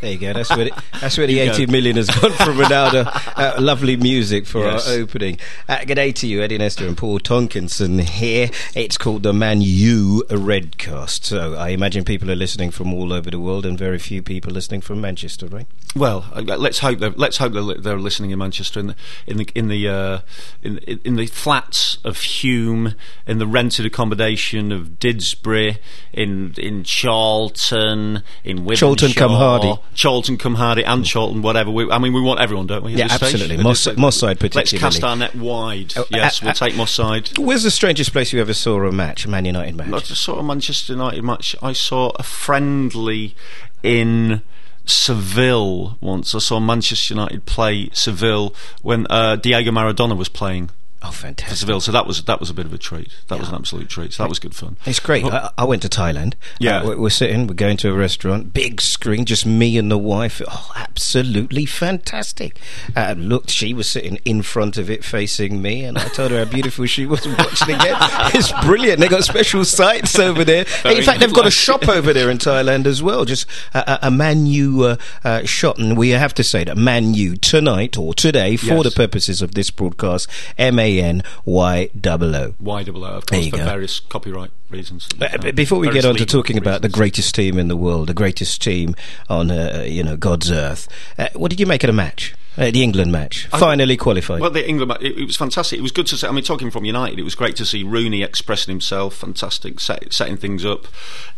There you go. That's where, the, that's where the 80 million has gone from Ronaldo. Uh, lovely music for Yes. our opening. Uh, good day to you, Eddie Nestor and Paul Tonkinson here. It's called the Man U Redcast. So I imagine people are listening from all over the world and very few people listening from Manchester, right? Well, uh, let's hope they're, let's hope they're, they're listening in Manchester in the in the in the uh, in, in the flats of Hulme, in the rented accommodation of Didsbury, in in Chorlton, in Wythenshawe, Chorlton cum Hardy. Chorlton cum Hardy, and Charlton whatever. We, I mean, we want everyone, don't we? Yeah, absolutely. Moss- Moss side Let's cast our net wide. Oh, yes, uh, we'll uh, take Moss side. Where's the strangest place you ever saw a match, a Man United match? I just saw a Manchester United match. I saw a friendly in Seville once. I saw Manchester United play Seville when uh, Diego Maradona was playing Oh, for fantastic. Seville. So that was that was a bit of a treat. That was an absolute treat. So that was good fun. It's great. I, I went to Thailand. Yeah. Uh, we're, sitting, we're going to a restaurant, big screen, just me and the wife. Oh, absolutely fantastic. Uh, looked, she was sitting in front of it facing me, and I told her how beautiful she was watching it. It's brilliant. They got special sites over there. Very in fact, they've got a shop over there in Thailand as well, just a, a, a Man U uh, uh, shop. And we have to say that Man U tonight or today, for Yes. the purposes of this broadcast, M A N Y O O. Y double O, of course, for go. various copyright reasons. Uh, b- before we get on to talking about the greatest team in the world, the greatest team on uh, you know God's earth, uh, what did you make of the match? Uh, the England match, finally qualified. Well, the England, ma- it, it was fantastic. It was good to see. I mean, talking from United, it was great to see Rooney expressing himself. Fantastic, set, setting things up.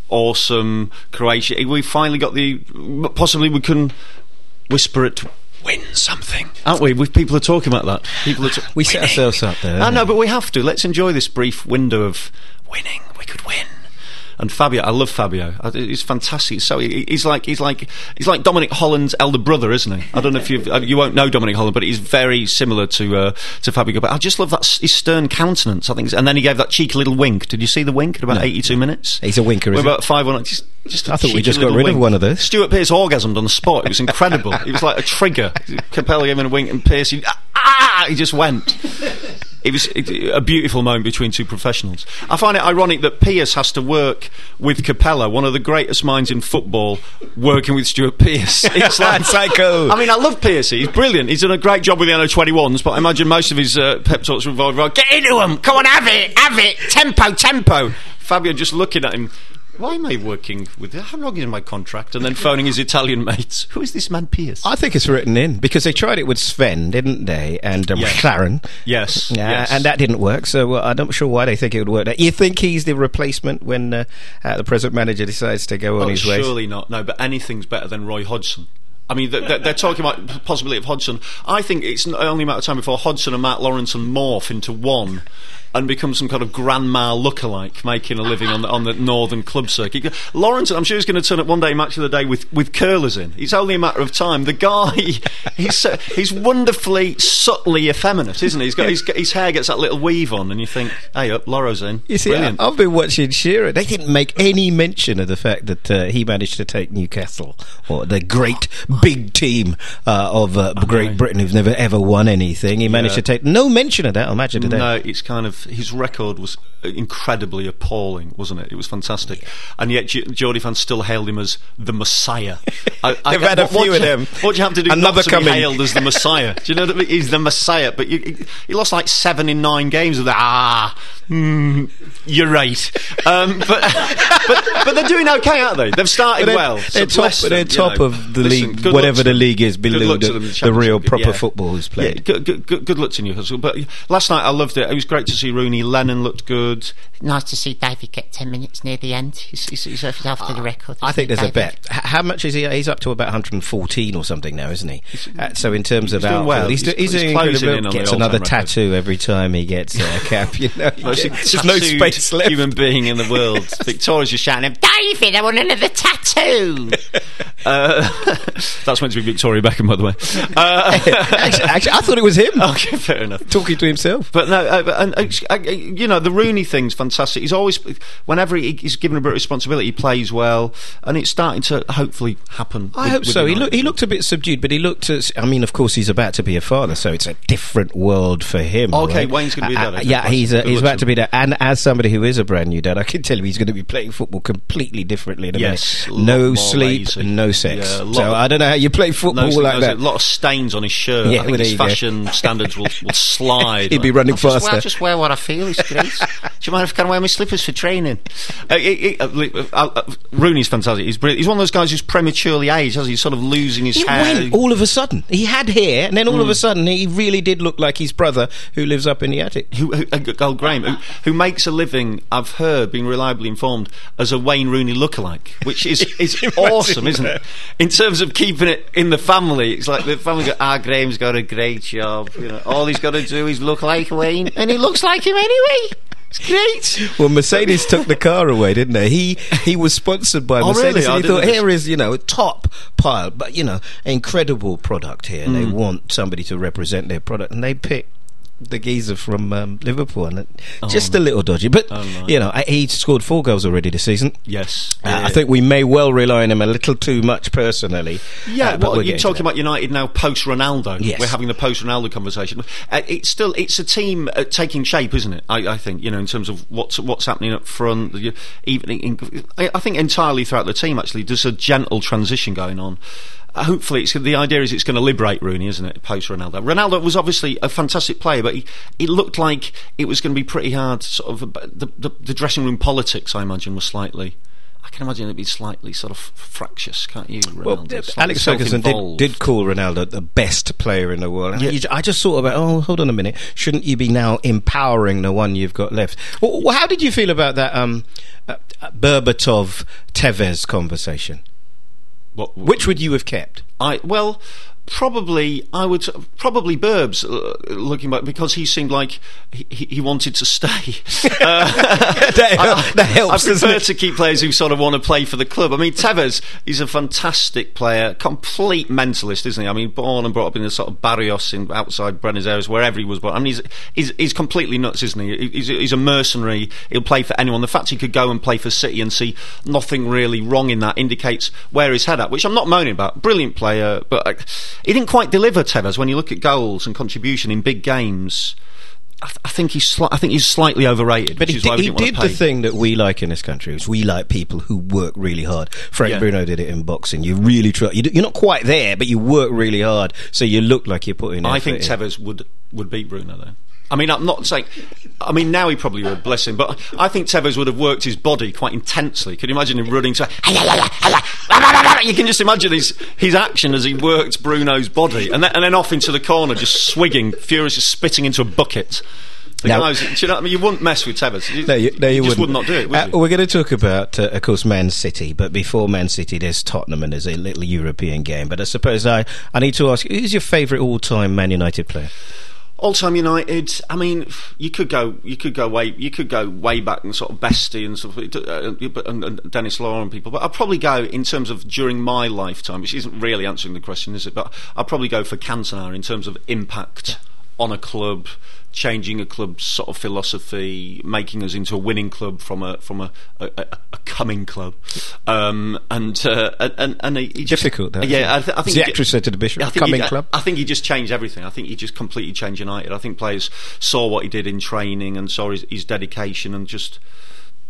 Awesome, Croatia. We finally got the. Possibly we can whisper it. Win something, aren't we? We people are talking about that. People are. we set ourselves up there. I know, but we have to. Let's enjoy this brief window of winning. We could win. And Fabio, I love Fabio. He's fantastic. So he's like he's like he's like Dominic Holland's elder brother, isn't he? I don't know if you you won't know Dominic Holland, but he's very similar to uh, to Fabio. But I just love that his stern countenance. I think, and then he gave that cheeky little wink. Did you see the wink at about eighty two minutes? He's a winker, We're about five one. Just, I thought we just got rid of one of those. Stuart Pearce orgasmed on the spot. It was incredible. it was like a trigger. Capello gave him a wink, and Pearce, he, ah, he just went. It was a beautiful moment between two professionals. I find it ironic that Pearce has to work with Capello, one of the greatest minds in football, working with Stuart Pearce. It's like Psycho. I mean, I love Pearce. He's brilliant. He's done a great job with the under 21s, but I imagine most of his uh, pep talks revolve around get into him, come on, have it, have it, tempo, tempo. Fabio just looking at him. Why am I working with? Him? How long is my contract? And then phoning his Italian mates. Who is this man, Pearce? I think it's written in because they tried it with Sven, didn't they? And um, Yes. McClaren. Yes, Yeah, yes. and that didn't work. So uh, I'm not sure why they think it would work. You think he's the replacement when uh, uh, the present manager decides to go on Oh, his way? surely not. No, but anything's better than Roy Hodgson. I mean, they're, they're talking about the possibility of Hodgson. I think it's only a matter of time before Hodgson and Mark Lawrenson morph into one and become some kind of grandma lookalike, making a living on the, on the northern club circuit. Lawrenson, I'm sure he's going to turn up one day, match of the day, with, with curlers in. It's only a matter of time. The guy, he's so, he's wonderfully subtly effeminate, isn't he? He's got, he's his hair gets that little weave on, and you think, hey up, Lawro's in. You see, I, Brilliant. I've been watching Shearer. They didn't make any mention of the fact that uh, he managed to take Newcastle, or the great big team uh, of uh, Great Britain who've never ever won anything. He managed Yeah. to take no mention of that on Match of the Day. No, it's kind of his record was incredibly appalling, wasn't it? It was fantastic, and yet Geordie fans still hailed him as the Messiah. I, I- They've had a few of them. What do you have to do Another not to coming. be hailed as the Messiah? Do you know what I mean? He's the Messiah, but you, he- he lost like seven in nine games of that. Ah, hmm, you're right. Um, but, but but they're doing okay, aren't they? They've started they're, well. they're so top, them, they're you top know. of the Listen, league, whatever the league is Good below luck to the, them the real proper Yeah. football who's Yeah, played. good, good, good, good luck to Newcastle. But last night I loved it. It was great to see Rooney. Lennon looked good. Nice to see David get 10 minutes near the end. He's, he's, he's after the record. I think he, there's a bet. How much is he? He's up to about 114 or something now, isn't he? Uh, so in terms of doing outfield, well. he's, He's- he's, he's doing closing incredible. in on the Gets all-time another record. tattoo every time he gets a cap. You know, Most there's no space left. Human being in the world. Victoria's just shouting, David, I want another tattoo. Uh, that's meant to be Victoria Beckham, by the way. Uh, actually, actually, I thought it was him okay, fair enough. talking to himself. But no, uh, but- and, uh, you know the Rooney thing's fantastic. He's always, whenever he, he's given a bit of responsibility, he plays well, and it's starting to hopefully happen. I with- hope so. He, United. look, he looked a bit subdued, but he looked. As, I mean, of course, he's about to be a father, so it's a different world for him. Okay, right? Wayne's gonna be Uh, that, uh, yeah, he's Good he's luck about to to be that. And as somebody who is a brand new dad, I can tell you he's going to be playing football completely differently. In a Yes, minute. no sleep, lazy. no sex. Yeah, so of- I don't know how you play football No, so like there's that. a lot of stains on his shirt. Yeah, I think well, his you go. fashion standards will, will slide. He'd be running Just wear, faster. just wear what I feel. It's great. Do you mind if I can wear my slippers for training? Uh, it- it- uh, uh, uh, Rooney's fantastic. He's brilliant. He's one of those guys who's prematurely aged, has he? He's sort of losing his He hair. went all of a sudden. He had hair, and then all of Hmm. a sudden, he really did look like his brother who lives up in the attic. who, who, uh, Graham, who, who makes a living, I've heard, being reliably informed, as a Wayne Rooney lookalike, which is, is awesome, isn't it? In terms of keeping it in the family, it's like the family go, ah, Graham's got a great job. You know, all he's got to do is look like Wayne, and he looks like him anyway. It's great. Well, Mercedes took the car away, didn't they? He he was sponsored by Oh, Mercedes, really? I and he thought, here is you know a top pile, but you know incredible product here. and They want somebody to represent their product, and they picked the geezer from um, Liverpool, and it, just a little dodgy. But Oh, you know, he scored four goals already this season. Yes. Uh, I think we may well rely on him a little too much personally. Yeah, uh, but well, you're talking about United now post Ronaldo. Yes. We're having the post Ronaldo conversation. Uh, it's still it's a team uh, taking shape, isn't it? I, I think you know in terms of what's what's happening up front. Even in, I I think entirely throughout the team actually, there's a gentle transition going on. Uh, hopefully, it's, the idea is it's going to liberate Rooney, isn't it? Post Ronaldo. Ronaldo was obviously a fantastic player, but he, it looked like it was going to be pretty hard. Sort of uh, the, the, the dressing room politics, I imagine, was slightly. I can imagine it'd be slightly sort of fractious, can't you? Ronaldo? Well, Slightly Alex Ferguson did, did call Ronaldo the best player in the world. Yeah. I just thought about, oh, hold on a minute. Shouldn't you be now empowering the one you've got left? Well, well, how did you feel about that um, uh, uh, Berbatov Tevez conversation? What, Which would you have kept? I well, probably I would probably Burbs uh, looking back because he seemed like he, he wanted to stay. Uh, that, that helps, I prefer to keep players who sort of want to play for the club. I mean, Tevez is a fantastic player, complete mentalist, isn't he? I mean, born and brought up in the sort of barrios in outside Buenos Aires, wherever he was born. I mean, he's he's, he's completely nuts, isn't he? He's, he's a mercenary. He'll play for anyone. The fact he could go and play for City and see nothing really wrong in that indicates where his head at. Which I'm not moaning about. Brilliant player, but uh, he didn't quite deliver. Tevez, when you look at goals and contribution in big games. I, th- I think he's sli- I think he's slightly overrated. But he did, he did the thing that we like in this country, is we like people who work really hard. Frank Yeah. Bruno did it in boxing. You really try. You, you're not quite there, but you work really hard, so you look like you're putting. I think in. Tevez would would beat Bruno though. I mean, I'm not saying. I mean, now he probably would, bless him. But I think Tevez would have worked his body quite intensely. Could you imagine him running to? You can just imagine his his action as he worked Bruno's body, and then, and then off into the corner, just swigging, furious, just spitting into a bucket. The Now- guys, do you know what I mean? You wouldn't mess with Tevez. You, No, you, no, you, just would not do it. Would Uh, you? we're going to talk about, uh, of course, Man City, but before Man City, there's Tottenham and there's a little European game. But I suppose I, I need to ask, who's your favourite all-time Man United player? All time United. I mean, you could go, you could go way, you could go way back and sort of Bestie and stuff, uh, and, and Denis Law and people. But I'd probably go in terms of during my lifetime, which isn't really answering the question, is it? But I'd probably go for Cantona in terms of impact on a club, changing a club's sort of philosophy, making us into a winning club from a from a a, a, coming club, um, and uh, and and he he just, Difficult, that, yeah. I, th- I think The he- actress said to the bishop, I think "Coming he, club." I think he just changed everything. I think he just completely changed United. I think players saw what he did in training and saw his, his dedication and just.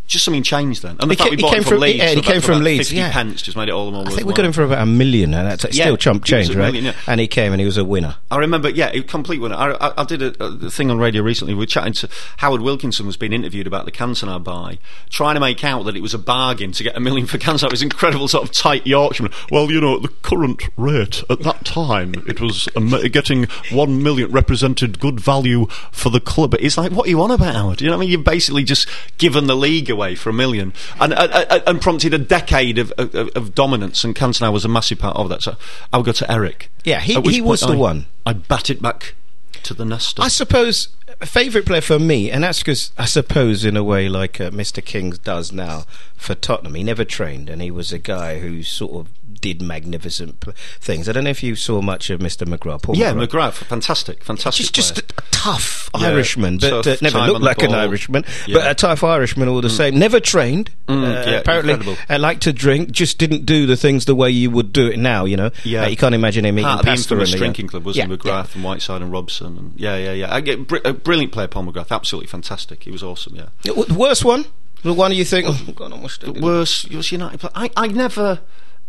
Just something changed then, and the He fact ca- we he came from from- Leeds, yeah, for he came from Leeds, 50 yeah. pence just made it all the more I think we got him for about a million. and That's Yeah, still chump change, right? million, yeah. And he came and he was a winner. I remember, yeah, a complete winner. I, I, I did a, a thing on radio recently. We were chatting to Howard Wilkinson was being interviewed about the Cantona buy, trying to make out that it was a bargain to get a million for Cantona. It was incredible, sort of tight Yorkshireman. Well, you know, at the current rate at that time, it was getting one million represented good value for the club. It's like, what are you on about, Howard? You know what I mean? You've basically just given the league away for a million and uh, uh, and prompted a decade of, of, of dominance. And Cantona was a massive part of that. So I would go to Eric. Yeah, he- he was the I- one. I bat it back to the nest. I suppose favourite player for me, and that's because I suppose in a way like uh, Mr. Kings does now for Tottenham. He never trained, and he was a guy who sort of did magnificent pl- things. I don't know if you saw much of Mr. McGrath. Paul Yeah, McGrath. McGrath, fantastic, fantastic. Just, just a tough Yeah, Irishman, but uh, never looked like an. Irishman, Yeah. but a tough Irishman all the same. Never trained. Mm, uh, yeah, apparently, incredible. uh, liked to drink. Just didn't do the things the way you would do it now. You know, Yeah. Uh, you can't imagine him eating the pasta infamous the, uh, drinking club, wasn't it? McGrath and Whiteside and Robson. And yeah, yeah, yeah. I get br- a brilliant player, Paul McGrath. Absolutely fantastic. He was awesome. Yeah. The worst one, the one you think, oh God, I must have. Worse, was United. player. I, I never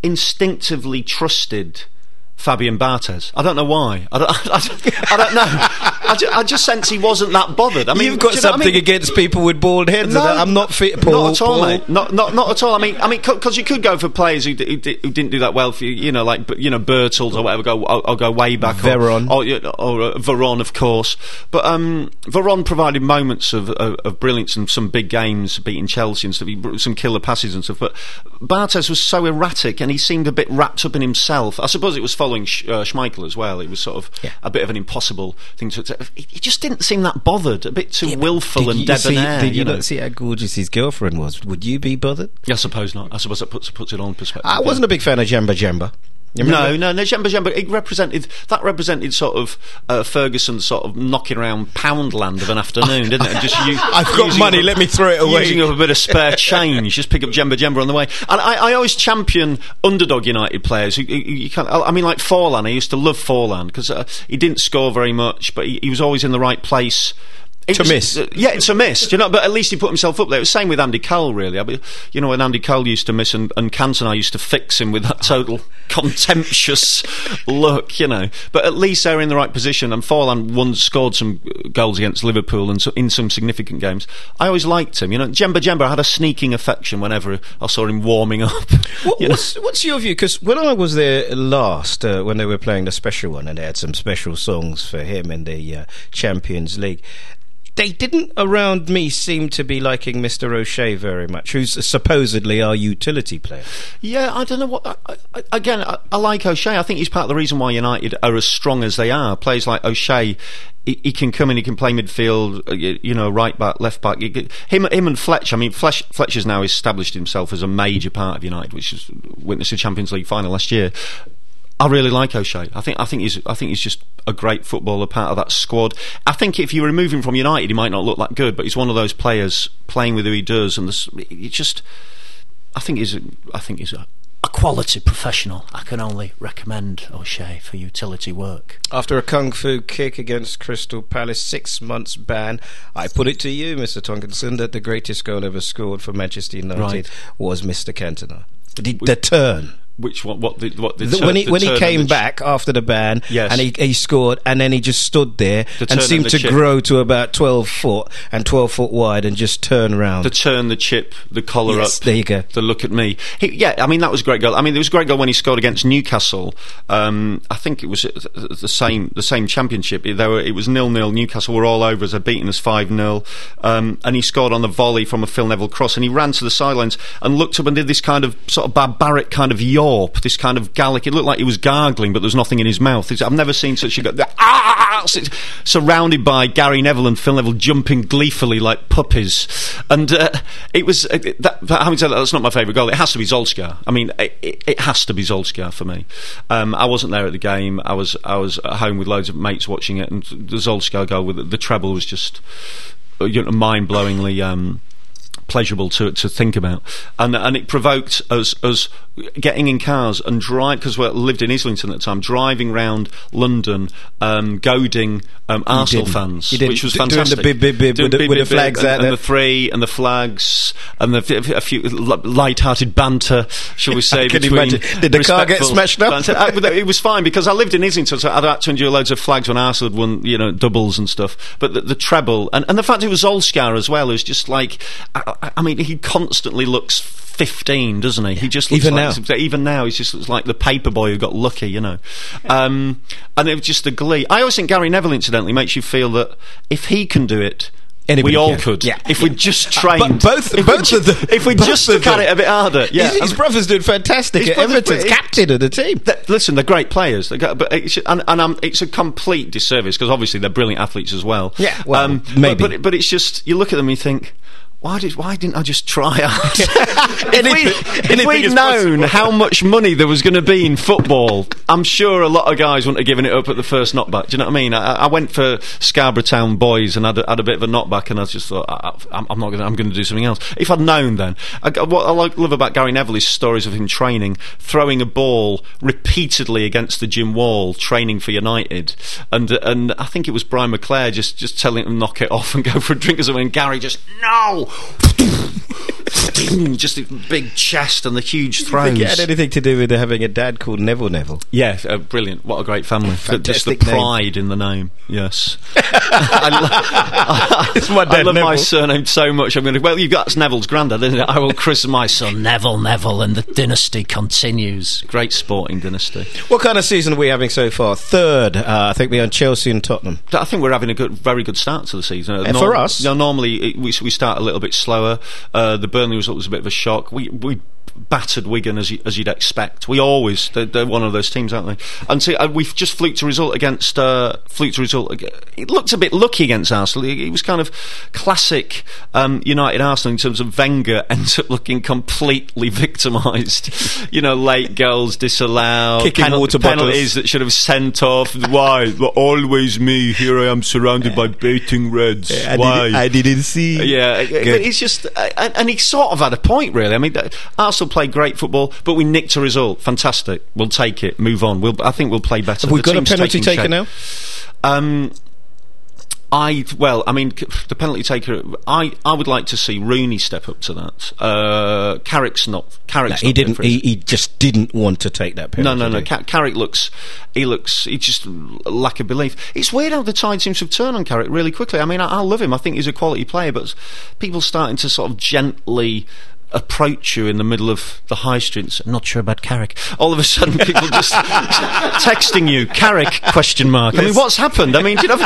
instinctively trusted. Fabian Barthez. I don't know why. I don't, I, don't know. I, ju- I just sense he wasn't that bothered. I mean, You've got do you know what I something mean? against people with bald heads. and I'm not fit, Paul. Not at all, Paul. mate. Not, not, not at all. I mean, I mean, because you could go for players who, d- who, didn't do that well for you, you know, like you know, Bertels or whatever. Go, I'll, I'll go way back. Veron. or, or, or uh, Veron, of course. But um, Veron provided moments of, of, of brilliance and some big games, beating Chelsea and stuff. He some killer passes and stuff. But Barthez was so erratic, and he seemed a bit wrapped up in himself. I suppose it was following uh, Schmeichel as well. It was sort of Yeah. a bit of an impossible thing to. to he he just didn't seem that bothered. A bit too willful and you see- debonair. did you, you know. not see how gorgeous his girlfriend was? Would you be bothered? I suppose not. I suppose that puts puts it on perspective. I wasn't a big fan of Djemba Djemba. No, no, no, Djemba Djemba. It represented that represented sort of uh, Ferguson sort of knocking around Poundland of an afternoon, didn't it? And Just u- I've got using money, up- let me throw it away. Using up a bit of spare change, just pick up Djemba Djemba on the way. And I, I always champion underdog United players. Who, who- you can't, I mean, like Forlan. I used to love Forlan because uh, he didn't score very much, but he, he was always in the right place. It To was- miss. uh, yeah, it's a miss, you know. But at least he put himself up there. It was the same with Andy Cole, really. I mean, you know, when Andy Cole used to miss and, and Cantona, I used to fix him with that total contemptuous look, you know. But at least they're in the right position. And Forlan once scored some goals against Liverpool and so, in some significant games. I always liked him, you know. Djemba Djemba I had a sneaking affection whenever I saw him warming up. What, you what's, what's your view? Because when I was there last, uh, when they were playing the special one, and they had some special songs for him in the uh, Champions League, they didn't around me seem to be liking Mr. O'Shea very much, who's supposedly our utility player. Yeah, I don't know what. I, I, again, I, I like O'Shea. I think he's part of the reason why United are as strong as they are. Players like O'Shea, he, he can come in, he can play midfield, uh, you, know, right back, left back. Him, him and Fletch. I mean, Fletch, Fletcher's now established himself as a major part of United, which is witnessed the Champions League final last year. I really like O'Shea. I think I think he's I think he's just a great footballer, part of that squad. I think if you remove him from United, he might not look that good, but he's one of those players playing with who he does, and this, he just. I think he's a, I think he's a, a quality professional. I can only recommend O'Shea for utility work. After a kung fu kick against Crystal Palace, six months ban, I put it to you, Mr. Tonkinson, that the greatest goal ever scored for Manchester United Right. was Mr. Cantona. The, the turn. Which one? What the what the, The- tur- when he the when he came back after the ban, Yes. and he, he scored, and then he just stood there The and and seemed the to chip. grow to about twelve foot and twelve foot wide, and just turn around. the turn, the chip, the collar Yes, up. there you go. The look at me. He, yeah, I mean that was a great goal. I mean it was a great goal when he scored against Newcastle. Um, I think it was the same the same championship. They were, it was nil nil. Newcastle were all over us. They'd beaten us five 0 um, and he scored on the volley from a Phil Neville cross. And he ran to the sidelines and looked up and did this kind of sort of barbaric kind of this kind of Gallic. It looked like he was gargling, but there was nothing in his mouth. It's- I've never seen such a go. Ah! surrounded by Gary Neville and Phil Neville jumping gleefully like puppies, and uh, it was uh, that. Having said that, that's not my favourite goal. It has to be Solskjaer. I mean, it, it, it has to be Solskjaer for me. Um, I wasn't there at the game. I was I was at home with loads of mates watching it, and the Solskjaer goal with the, treble was just uh, you know, mind-blowingly. Um, pleasurable to to think about, and and it provoked us us getting in cars and drive because we lived in Islington at the time, driving round London, um, goading um, Arsenal didn't. fans, which was D- doing the bib, bib, bib with the- with the flags and, and the three and the flags and the, a few light-hearted banter, shall we say? can between imagine. Did the car get smashed up? banter. Uh, it was fine because I lived in Islington, so I'd had to endure loads of flags when Arsenal had won, you know, doubles and stuff. But the, the treble and, and the fact it was Solskjaer as well is just like, I, I- mean, he constantly looks. 15 doesn't he he just looks Even like even now he just looks like the paper boy who got lucky you know um, and it was just the glee I always think Gary Neville incidentally makes you feel that if he can do it Anybody we all can. could. Yeah. If we just trained. both- if both we ju- of them- If we just of look at it a bit harder. Yeah. his, his I brother's doing fantastic His at brother's Everton, great. captain of the team. Listen, they're great players, They got- but it's, and, and um, it's a complete disservice because obviously they're brilliant athletes as well. Yeah, well, but- maybe. But, but, it's just you look at them and you think. Why did why didn't I just try out? if we, if we'd known possible. how much money there was going to be in football, I'm sure a lot of guys wouldn't have given it up at the first knockback. Do you know what I mean? I, I went for Scarborough Town boys and had a, had a bit of a knockback, and I just thought I, I'm not going. I'm going to do something else. If I'd known then, I, what I love about Gary Neville is stories of him training, throwing a ball repeatedly against the gym wall, training for United, and and I think it was Brian McClair just just telling him knock it off and go for a drink or something. And Gary just no. Boom. just a big chest and the huge I throws. it had anything to do with having a dad called Neville Neville. Yeah, uh, brilliant. What a great family. Just the Fantastic name. pride in the name. Yes. I, lo- It's my I dad, love my surname so much. I'm going to. Well, you've got Neville's granddad, isn't it? I will christen my son Neville Neville, and the dynasty continues. Great sporting dynasty. What kind of season are we having so far? Third, uh, I think we're on Chelsea and Tottenham. I think we're having a good, very good start to the season. Uh, Uh, for us? you know, normally it, we we start a little bit slower. Uh, the Burnley result was a bit of a shock. We we battered Wigan as you, as you'd expect. We always they're, they're one of those teams, aren't they? And uh, we've just fluked a result against uh, fluked a result. It looked a bit lucky against Arsenal. It, it was kind of classic um, United Arsenal in terms of Wenger ends up looking completely victimised. you know, late goals disallowed, Kicking water bottles. penalties that should have sent off. Why? Always me. Here I am surrounded by baiting reds. Why? I didn't see. yeah, Good. but it's just, uh, and, he sort of had a point, really. I mean, uh, Arsenal played great football, but we nicked a result. Fantastic. We'll take it. Move on. We'll, I think we'll play better. Have we The got a penalty taker now? Um, I well, I mean, the penalty taker. I, I would like to see Rooney step up to that. Uh, Carrick's not. Carrick's he not didn't. He, he just didn't want to take that No, penalty. no, no. did he? Ca- Carrick looks, he looks, he just lack of belief. It's weird how the tide seems to have turned on Carrick really quickly. I mean, I, I love him. I think he's a quality player, but people starting to sort of gently approach you in the middle of the high streets. I'm not sure about Carrick. All of a sudden, people just texting you, Carrick? Question mark. I mean, what's happened? I mean, do you know,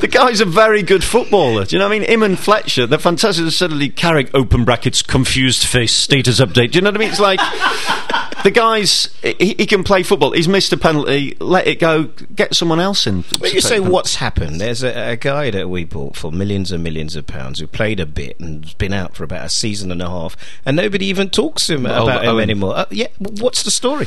the guy's a very good footballer. Do you know what I mean? Him and Fletcher, they're fantastic. Suddenly, Carrick, open brackets, confused face, status update. Do you know what I mean? It's like the guy's he, he can play football. He's missed a penalty. Let it go. Get someone else in. When you say what's happened, there's a, a guy that we bought for millions and millions of pounds who played a bit and has been out for about a season and a half, and nobody even talks to him Oh, about him Owen. anymore. Uh, yeah, what's the story?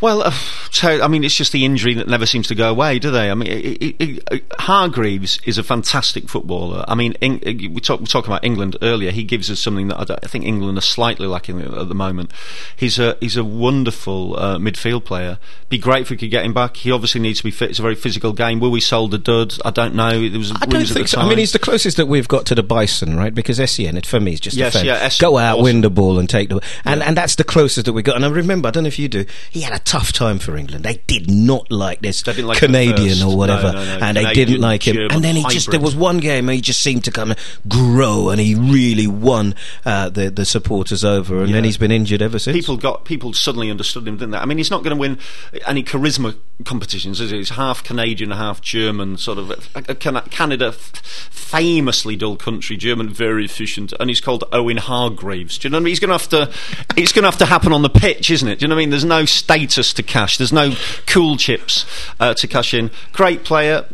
Well, uh, so I mean, it's just the injury that never seems to go away, do they? I mean, it, it, it, Hargreaves is a fantastic footballer. I mean, Eng- uh, we talk we talked about England earlier. He gives us something that I, I think England are slightly lacking at the moment. He's a he's a wonderful uh, midfield player. Be great if we could get him back. He obviously needs to be fit. It's a very physical game. Will we sold a dud? I don't know. There was I don't think so. I mean, he's the closest that we've got to the bison, right? Because Essien, it, for me, is just Yes, a yeah, Essien, Go out, awesome. win the ball, and take the and and that's the closest that we got. And I remember, I don't know if you do, he had a tough time for England. They did not like this like Canadian or whatever, No, no, no. and they didn't like him. German and then he just there was one game he just seemed to kind of grow, and he really won uh, the the supporters over. And then he's been injured ever since. people got people suddenly understood him, didn't they? I mean, he's not going to win any charisma competitions, is he? He's half Canadian, half German, sort of. Can- Canada, famously dull country, German very efficient, and he's called Owen Hargreaves. Do you know what I mean? He's going to have to. It's going to have to happen on the pitch, isn't it? Do you know what I mean? There's no status to cash. There's no cool chips uh, to cash in. Great player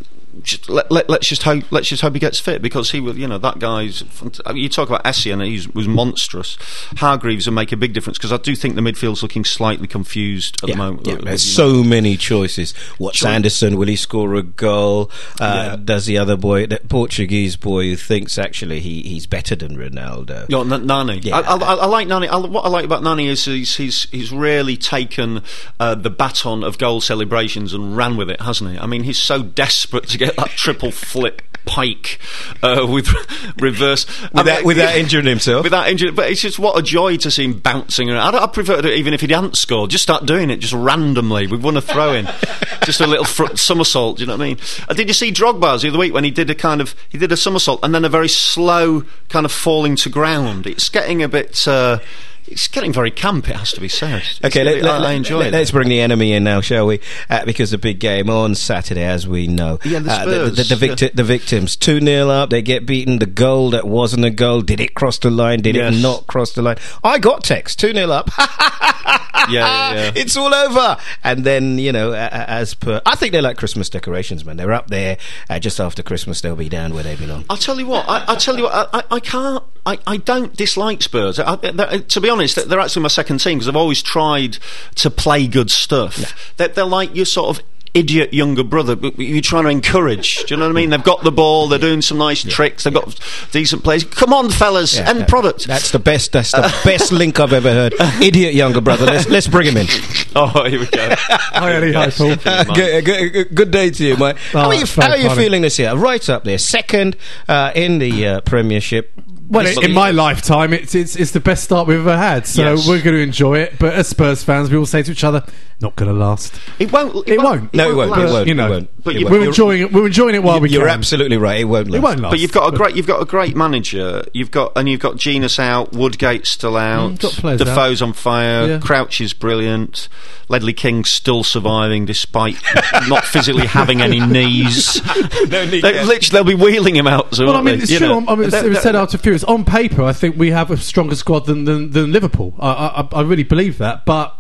just let, let, let's just hope let's just hope he gets fit because he will you know that guy's I mean, you talk about Essien he was monstrous Hargreaves will make a big difference because I do think the midfield's looking slightly confused at yeah, the moment yeah, there's you know. so many choices. What's Sure. Anderson? Will he score a goal? Uh, Yeah. Does the other boy, the Portuguese boy, who thinks actually he, he's better than Ronaldo? No, N- Nani. Yeah. I, I, I like Nani. I, what I like about Nani is he's he's, he's really taken uh, the baton of goal celebrations and ran with it, hasn't he? I mean, he's so desperate to get that triple flip pike uh, with reverse I Without, mean, without injuring himself. Without injury, but it's just what a joy to see him bouncing around. I'd, I'd prefer to it even if he hadn't scored. Just start doing it, just randomly. We've won a throw in, just a little fr- somersault. Do you know what I mean? Uh, did you see Drogba's the other week when he did a kind of he did a somersault and then a very slow kind of falling to ground? It's getting a bit. Uh, it's getting very camp. It has to be said. It's Okay, really- let, I, enjoy it. Let's bring the enemy in now, shall we? Uh, because the big game on Saturday, as we know. Yeah, the Uh, the, the, Spurs, the, victi- yeah. the victims. 2 0 up, they get beaten. The goal that wasn't a goal, did it cross the line? Did Yes. it not cross the line? I got text 2 0 up. yeah, yeah, yeah. It's all over. And then, you know, as per. I think they're like Christmas decorations, man. They're up there. Uh, just after Christmas, they'll be down where they belong. I'll tell you what. I, I'll tell you what. I, I, can't. I, I don't dislike Spurs. I, I, to be honest, they're actually my second team because I've always tried to play good stuff. They're, they're like your sort of idiot younger brother. but You're trying to encourage. Do you know what I mean? They've got the ball. They're doing some nice tricks. They've got decent players. Come on, fellas, Yeah, end that- product. That's the best. That's the best link I've ever heard. Idiot younger brother. Let's let's bring him in. oh, here we go. Hi, Eddie. Hi, Paul. good, good, good day to you, mate. how are you? How are you feeling this year? Right up there, second uh, in the uh, Premiership. Well, This- in my lifetime, it's, it's it's the best start we've ever had. So Yes. we're going to enjoy it. But as Spurs fans, we all say to each other, "Not going to last." It won't. It won't. No, it won't. It last. won't. You know, it won't. but you- won't. We're enjoying it. We're enjoying it while we You're can. absolutely right. It won't. Last. It won't last. But you've got a great, you've got a great manager. You've got, and you've got Jenas out, Woodgate still out, Mm, got players Defoe's on fire, Yeah. Crouch is brilliant, Ledley King's still surviving despite not physically having any knees. No need They, literally, they'll be wheeling him out. So Well, I mean, it's true. know. I mean, it was said they're- after Furious. On paper, I think we have a stronger squad than than, than Liverpool. I, I I really believe that, but.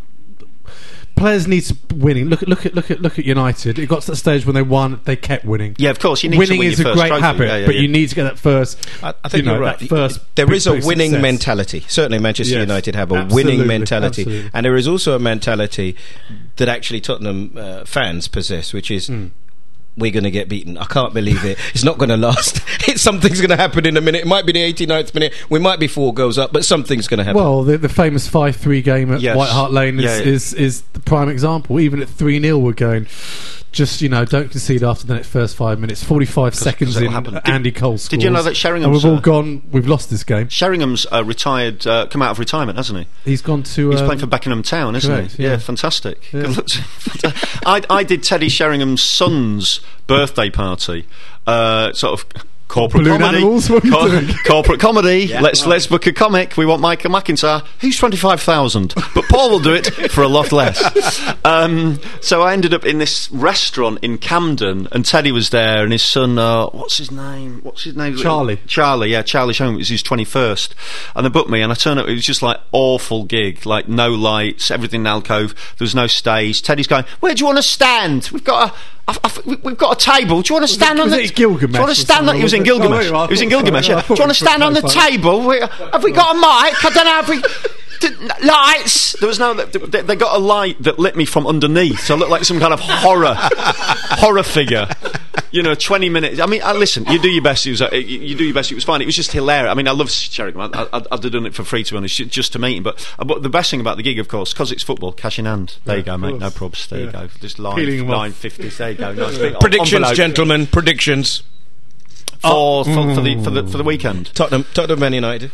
Players need to winning. Look at look at look at look at United. It got to the stage when they won, they kept winning. Yeah, of course, you need to winning win is a great trophy. habit, Yeah, yeah, but yeah. you need to get that first. I, I think you are right. first there is a winning success. mentality. Certainly, Manchester Yes. United have a Absolutely, winning mentality, absolutely. and there is also a mentality that actually Tottenham uh, fans possess, which is. Hmm. We're going to get beaten. I can't believe it. It's not going to last. It's, something's going to happen in a minute. It might be the 89th minute. We might be four goals up, but something's going to happen. Well, the, the famous five-three game at Yes. White Hart Lane is, Yeah, yeah. is is the prime example. Even at three 0 we're going. Just you know, don't concede after the next first five minutes. Forty-five seconds in, Andy Cole scores. did you know that Sheringham's, And we've all uh, gone. We've lost this game. Sheringham's uh, retired, uh, come out of retirement, hasn't he? He's gone to. He's um, playing for Beckenham Town, isn't correct, he? yeah. fantastic. Yeah. Luck to- I, I did Teddy Sheringham's son's birthday party, uh, sort of. Corporate Balloon comedy, animals? What are you Cor- doing? corporate comedy. let's let's book a comic. We want Michael McIntyre. He's twenty five thousand, but Paul will do it for a lot less. Um, so I ended up in this restaurant in Camden, and Teddy was there, and his son. Uh, what's his name? What's his name? Charlie. Charlie, yeah, Charlie Showman. It was his 21st. And they booked me, and I turned up, it was just like awful gig, like no lights, everything in alcove, there was no stage. Teddy's going, Where do you want to stand? We've got a. I've, I've, we- we've got a table. Do you want to stand it- on was the? Gilgamesh Do you want to stand on? He was in was it? Oh, Gilgamesh. there you are. he was in Gilgamesh. I Yeah. Do you want to stand on the quite table? We, have we got a mic? I don't know. Have we? Did, lights. There was no. They, they got a light that lit me from underneath, so I looked like some kind of horror, horror figure. You know, twenty minutes. I mean, I, listen. You do your best. It was. Uh, you, you do your best. It was fine. It was just hilarious. I mean, I love Sheringham. I, I, I'd have done it for free to be honest, just to meet him. But, uh, but the best thing about the gig, of course, because it's football, cash in hand. There you go, of mate. No course. probs. There you go. Just Peeling line 'em off. nine fifties. There you go. Nice big predictions, envelope gentlemen. Predictions. For, for, for the for the for the weekend. Tottenham, Tottenham, Man United.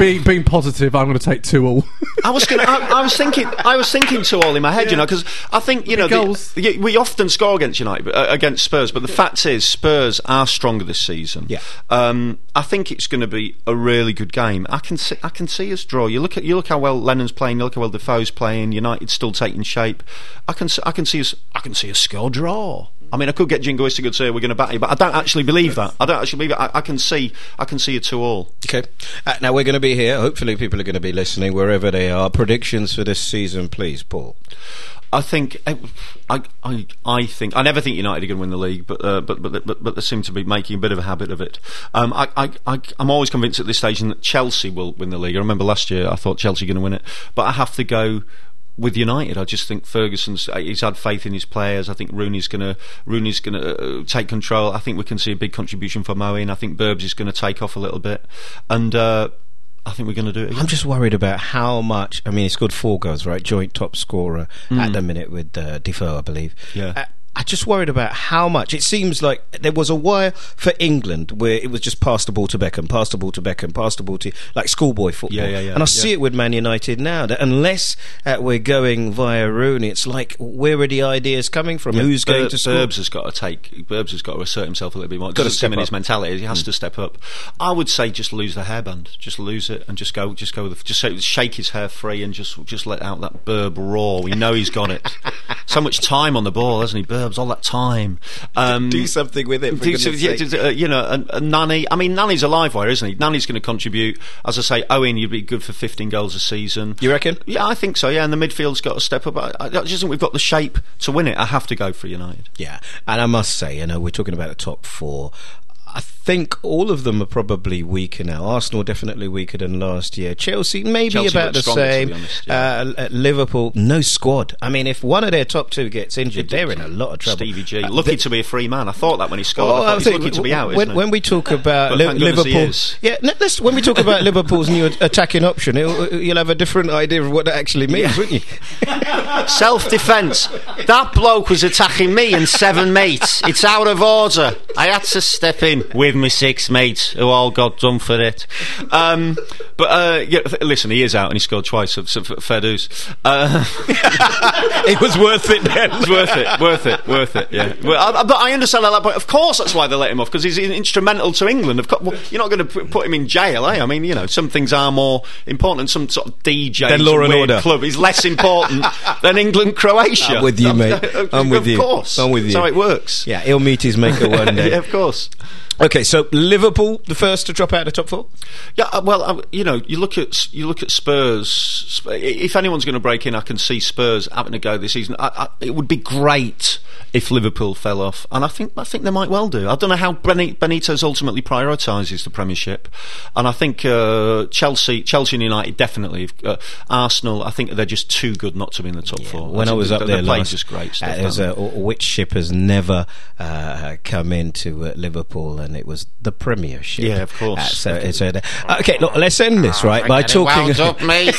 being being positive, I'm going to take two all. I was gonna, I, I was thinking. I was thinking two all in my head, you know, because I think you know the- goals. the- we often score against United, but, uh, against Spurs. But the fact is, Spurs are stronger this season. Yeah. Um, I think it's going to be a really good game. I can see. I can see us draw. You look at you look how well Lennon's playing. You look how well Defoe's playing. United's still taking shape. I can. s- I can see us. I can see a score draw. I mean, I could get jingoistic and say we're going to bat you, but I don't actually believe that. I don't actually believe it. I, I can see. I can see a two all. Okay. Uh, now we're going to be here. Hopefully, people are going to be listening wherever they are. Predictions for this season, please, Paul. I think I, I, I think I never think United are going to win the league, but uh, but, but but but they seem to be making a bit of a habit of it. Um, I, I, I I'm always convinced at this stage that Chelsea will win the league. I remember last year I thought Chelsea were going to win it, but I have to go with United. I just think Ferguson's uh, he's had faith in his players. I think Rooney's going to Rooney's going to uh, take control. I think we can see a big contribution from Moeen. I think Burbs is going to take off a little bit, and. Uh, I think we're going to do it. Again. I'm just worried about how much. I mean, he scored four goals, right? Joint top scorer at the minute with uh, Defoe, I believe. Yeah. Uh, I just worried about how much. It seems like there was a wire for England where it was just pass the ball to Beckham, pass the ball to Beckham, pass the ball to like schoolboy football. Yeah, yeah, yeah, And I see it with Man United now that unless uh, we're going via Rooney, it's like where are the ideas coming from? Who's going to score? Burbs has got to take. Burbs has got to assert himself a little bit more. Gotta Doesn't step in his mentality. He has to step up. I would say just lose the hairband. Just lose it and just go. Just go with. The, just shake his hair free and just just let out that Burb roar. We know he's got it. so much time on the ball, hasn't he? Burbs all that time. Um, Do something with it. For do yeah, uh, you know, and, and Nani. I mean, Nani's a live wire, isn't he? Nani's going to contribute. As I say, Owen, you'd be good for 15 goals a season. You reckon? Yeah, I think so. Yeah, and the midfield's got to step up. I, I just think we've got the shape to win it. I have to go for United. Yeah, and I must say, you know, we're talking about the top four. I think all of them are probably weaker now. Arsenal definitely weaker than last year. Chelsea maybe Chelsea about the stronger, same. honest, yeah. uh, Liverpool no squad. I mean, if one of their top two gets injured, they're in a lot of trouble. Stevie G, Uh, lucky the- to be a free man. I thought that when he scored. Oh, I thought I he's lucky to be out. when, isn't when we talk about Li- thank goodness he Liverpool, yeah, let's, when we talk about Liverpool's new attacking option, it'll, you'll have a different idea of what that actually means, wouldn't you? Self defence. That bloke was attacking me and seven mates. It's out of order. I had to step in with my six mates who all got done for it. Um, but uh, yeah, listen, he is out and he scored twice. So, so fair dues. Uh, it was worth it then. was worth it, worth it, worth it. Yeah, well, I, but I understand at that point. Of course, that's why they let him off because he's instrumental to England. Of course, well, you're not going to put, him in jail, eh? I mean, you know, some things are more important. Than some sort of DJ Than Law and Order. club is less important than England Croatia. I'm with you, mate. I'm with of you. course, I'm with you. That's how it works. Yeah, he'll meet his maker one day. yeah, of course. Okay, so Liverpool, the first to drop out of the top four. Yeah, uh, well, uh, you know, you look at you look at Spurs. If anyone's going to break in, I can see Spurs having a go this season. I, I, it would be great if Liverpool fell off, and I think I think they might well do. I don't know how Beni- Benitez ultimately prioritises the Premiership, and I think uh, Chelsea, Chelsea and United definitely. Uh, Arsenal, I think they're just too good not to be in the top four. When I think was up they there play last, just great uh, stuff. there was a, which ship has never uh, come into uh, Liverpool, and it was the Premiership. Yeah, of course. So, it's, uh, okay, look, let's end this right by talking. wound up, mate.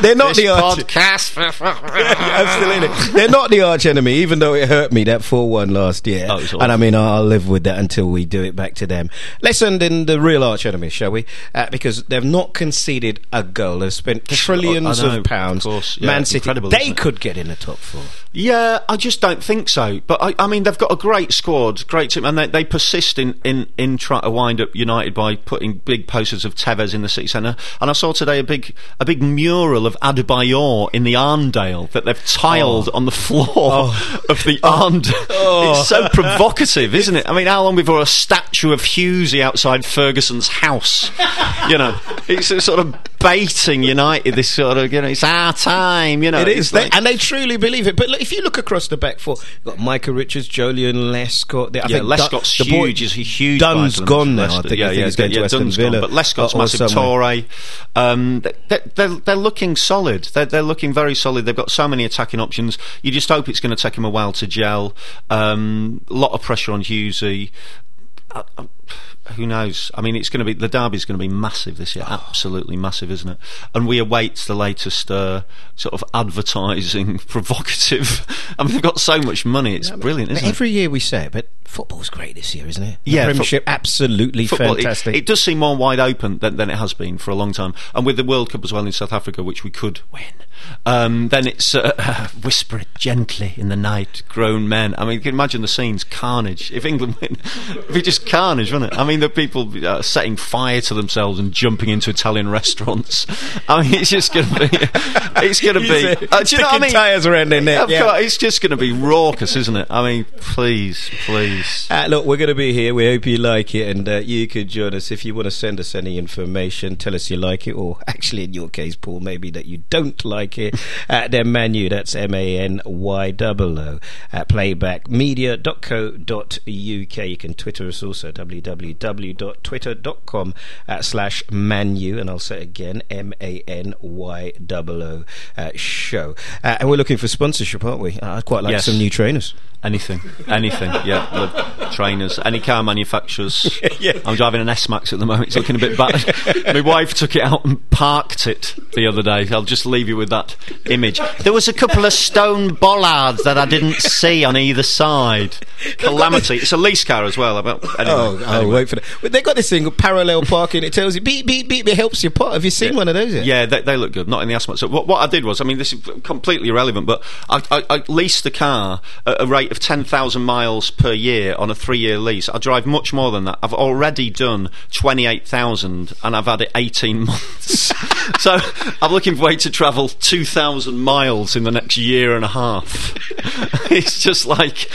They're not this the arch. podcast. I'm still in it. They're not the arch enemy, even though it hurt me that four one last year. Oh, it's and I mean, I'll live with that until we do it back to them. Let's end in the real arch enemy, shall we? Uh, because they've not conceded a goal. They've spent trillions I know, of pounds. of course. Yeah, Man City, they could get in the top four. Yeah, I just don't think so. But I, I mean, they've got a great squad, great team, and they, they persist in, in, in trying to wind up United by putting big posters of Tevez in the city centre. And I saw today a big a big mural of Adebayor in the Arndale that they've tiled oh. on the floor oh. of the oh. Arndale. It's so provocative, isn't it? I mean, how long before a statue of Hughesy outside Ferguson's house? you know, it's a sort of baiting United. This sort of, you know, it's our time. You know, It is, they, like- and they truly believe it. But look, if you look across the back four, you've got Micah Richards, Joleon Lescott. I Yeah, think Lescott's Dun- the boy- huge. He's huge. Dunne's gone now. I think, yeah, I think yeah, he's going yeah, to Aston Villa. Gone, but Lescott's massive. Toure. Um, they, they, they're, they're looking solid. They're, they're looking very solid. They've got so many attacking options. You just hope it's going to take them a while to gel. Um, a lot of pressure on Hughesy. Uh, uh, who knows? I mean, it's going to be the derby's going to be massive this year, absolutely massive, isn't it? And we await the latest uh, sort of advertising, provocative. I mean, they've got so much money; it's brilliant, But isn't it? Every year we say it, but football's great this year, isn't it? The Yeah, fo- Premiership absolutely football, it- fantastic. It, does seem more wide open than, than it has been for a long time. And with the World Cup as well in South Africa, which we could win, um, then it's uh, whisper it gently in the night, grown men. I mean, you can imagine the scenes, carnage. If England win, it'd be just carnage, wouldn't it? I mean, the people uh, setting fire to themselves and jumping into Italian restaurants. I mean, it's just going to be. It's going to be. Uh, do you know what I mean? tyres around their neck, yeah. course, it's just going to be raucous, isn't it? I mean, please, please. Uh, look, we're going to be here. We hope you like it, and uh, you could join us if you want to send us any information. Tell us you like it, or actually, in your case, Paul, maybe that you don't like it. Uh, then Manu, that's M A N Y O O. At playbackmedia.co.uk. You can Twitter us also, www.twitter.com slash Manu, and I'll say it again, M A N Y O O uh, show. Uh, and we're looking for sponsorship, aren't we? Uh, I'd quite like Yes. some new trainers. Anything, anything, yeah. Trainers, any car manufacturers. Yeah. I'm driving an S Max at the moment. It's looking a bit bad. My wife took it out and parked it the other day. I'll just leave you with that image. There was a couple of stone bollards that I didn't see on either side. Calamity. It's a lease car as well. About anyway, Oh, oh anyway. wait for that. But they got this thing parallel parking. It tells you beep beep beep. It helps you pot. Have you seen one of those yet? Yeah, they, they look good. Not in the asthma. So what, what I did was, I mean, this is completely irrelevant, but I, I, I leased the car at a rate of ten thousand miles per year on a three-year lease. I drive much more than that. I've already done twenty-eight thousand, and I've had it eighteen months. so I'm looking for a way to travel two thousand miles in the next year and a half. it's just like.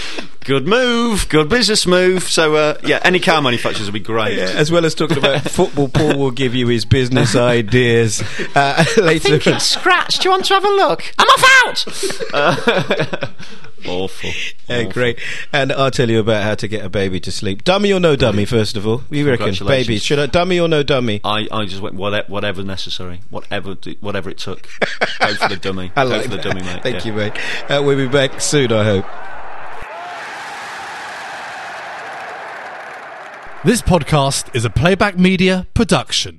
Good move, good business move. So, uh, yeah, any car manufacturers would be great. Yeah, as well as talking about football, Paul will give you his business ideas uh, later. think it's scratched. Do you want to have a look? I'm off out! Awful. Yeah, Awful. great. And I'll tell you about how to get a baby to sleep. Dummy or no dummy, first of all? You reckon? Congratulations. Baby. Should I dummy or no dummy? I, I just went whatever, whatever necessary, whatever whatever it took. Go for the dummy. I Go like for the dummy, mate. Thank Yeah. you, mate. Uh, we'll be back soon, I hope. This podcast is a Playback Media production.